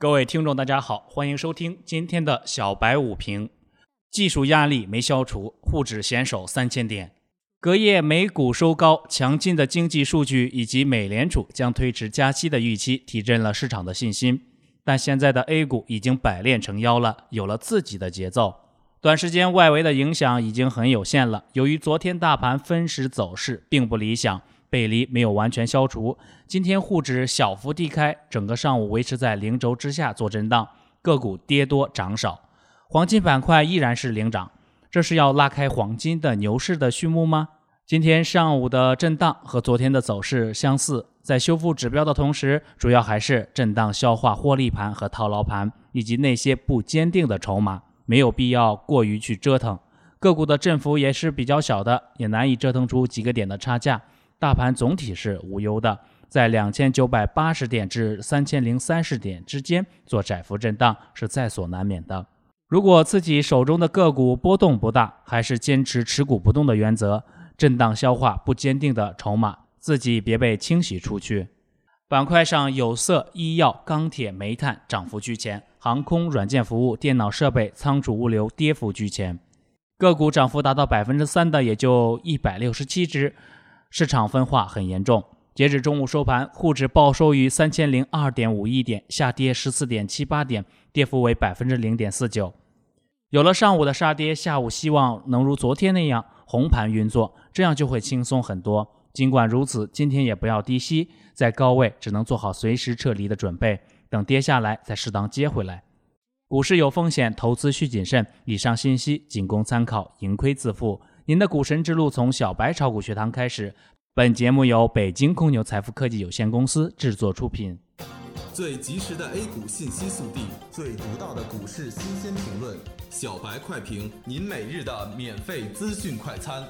各位听众，大家好，欢迎收听今天的小白午评。技术压力没消除，沪指险守三千点。隔夜美股收高，强劲的经济数据以及美联储将推迟加息的预期提振了市场的信心。但现在的 A 股已经百炼成妖了，有了自己的节奏。短时间外围的影响已经很有限了。由于昨天大盘分时走势并不理想。背离没有完全消除，今天沪指小幅低开，整个上午维持在零轴之下做震荡，个股跌多涨少，黄金板块依然是领涨，这是要拉开黄金的牛市的序幕吗？今天上午的震荡和昨天的走势相似，在修复指标的同时，主要还是震荡消化获利盘和套牢盘，以及那些不坚定的筹码，没有必要过于去折腾，个股的振幅也是比较小的，也难以折腾出几个点的差价。大盘总体是无忧的，在两千九百八十点至三千零三十点之间做窄幅震荡是在所难免的。如果自己手中的个股波动不大，还是坚持持股不动的原则，震荡消化不坚定的筹码，自己别被清洗出去。板块上，有色、医药、钢铁、煤炭涨幅居前，航空、软件服务、电脑设备、仓储物流跌幅居前。个股涨幅达到百分之三的也就一百六十七只。市场分化很严重。截止中午收盘，沪指报收于三千零二点五一点，下跌十四点七八点，跌幅为百分之零点四九。有了上午的杀跌，下午希望能如昨天那样红盘运作，这样就会轻松很多。尽管如此，今天也不要低吸，在高位只能做好随时撤离的准备，等跌下来再适当接回来。股市有风险，投资需谨慎。以上信息仅供参考，盈亏自负。您的股神之路从小白炒股学堂开始。本节目由北京公牛财富科技有限公司制作出品。最及时的 A 股信息速递，最独到的股市新鲜评论，小白快评，您每日的免费资讯快餐。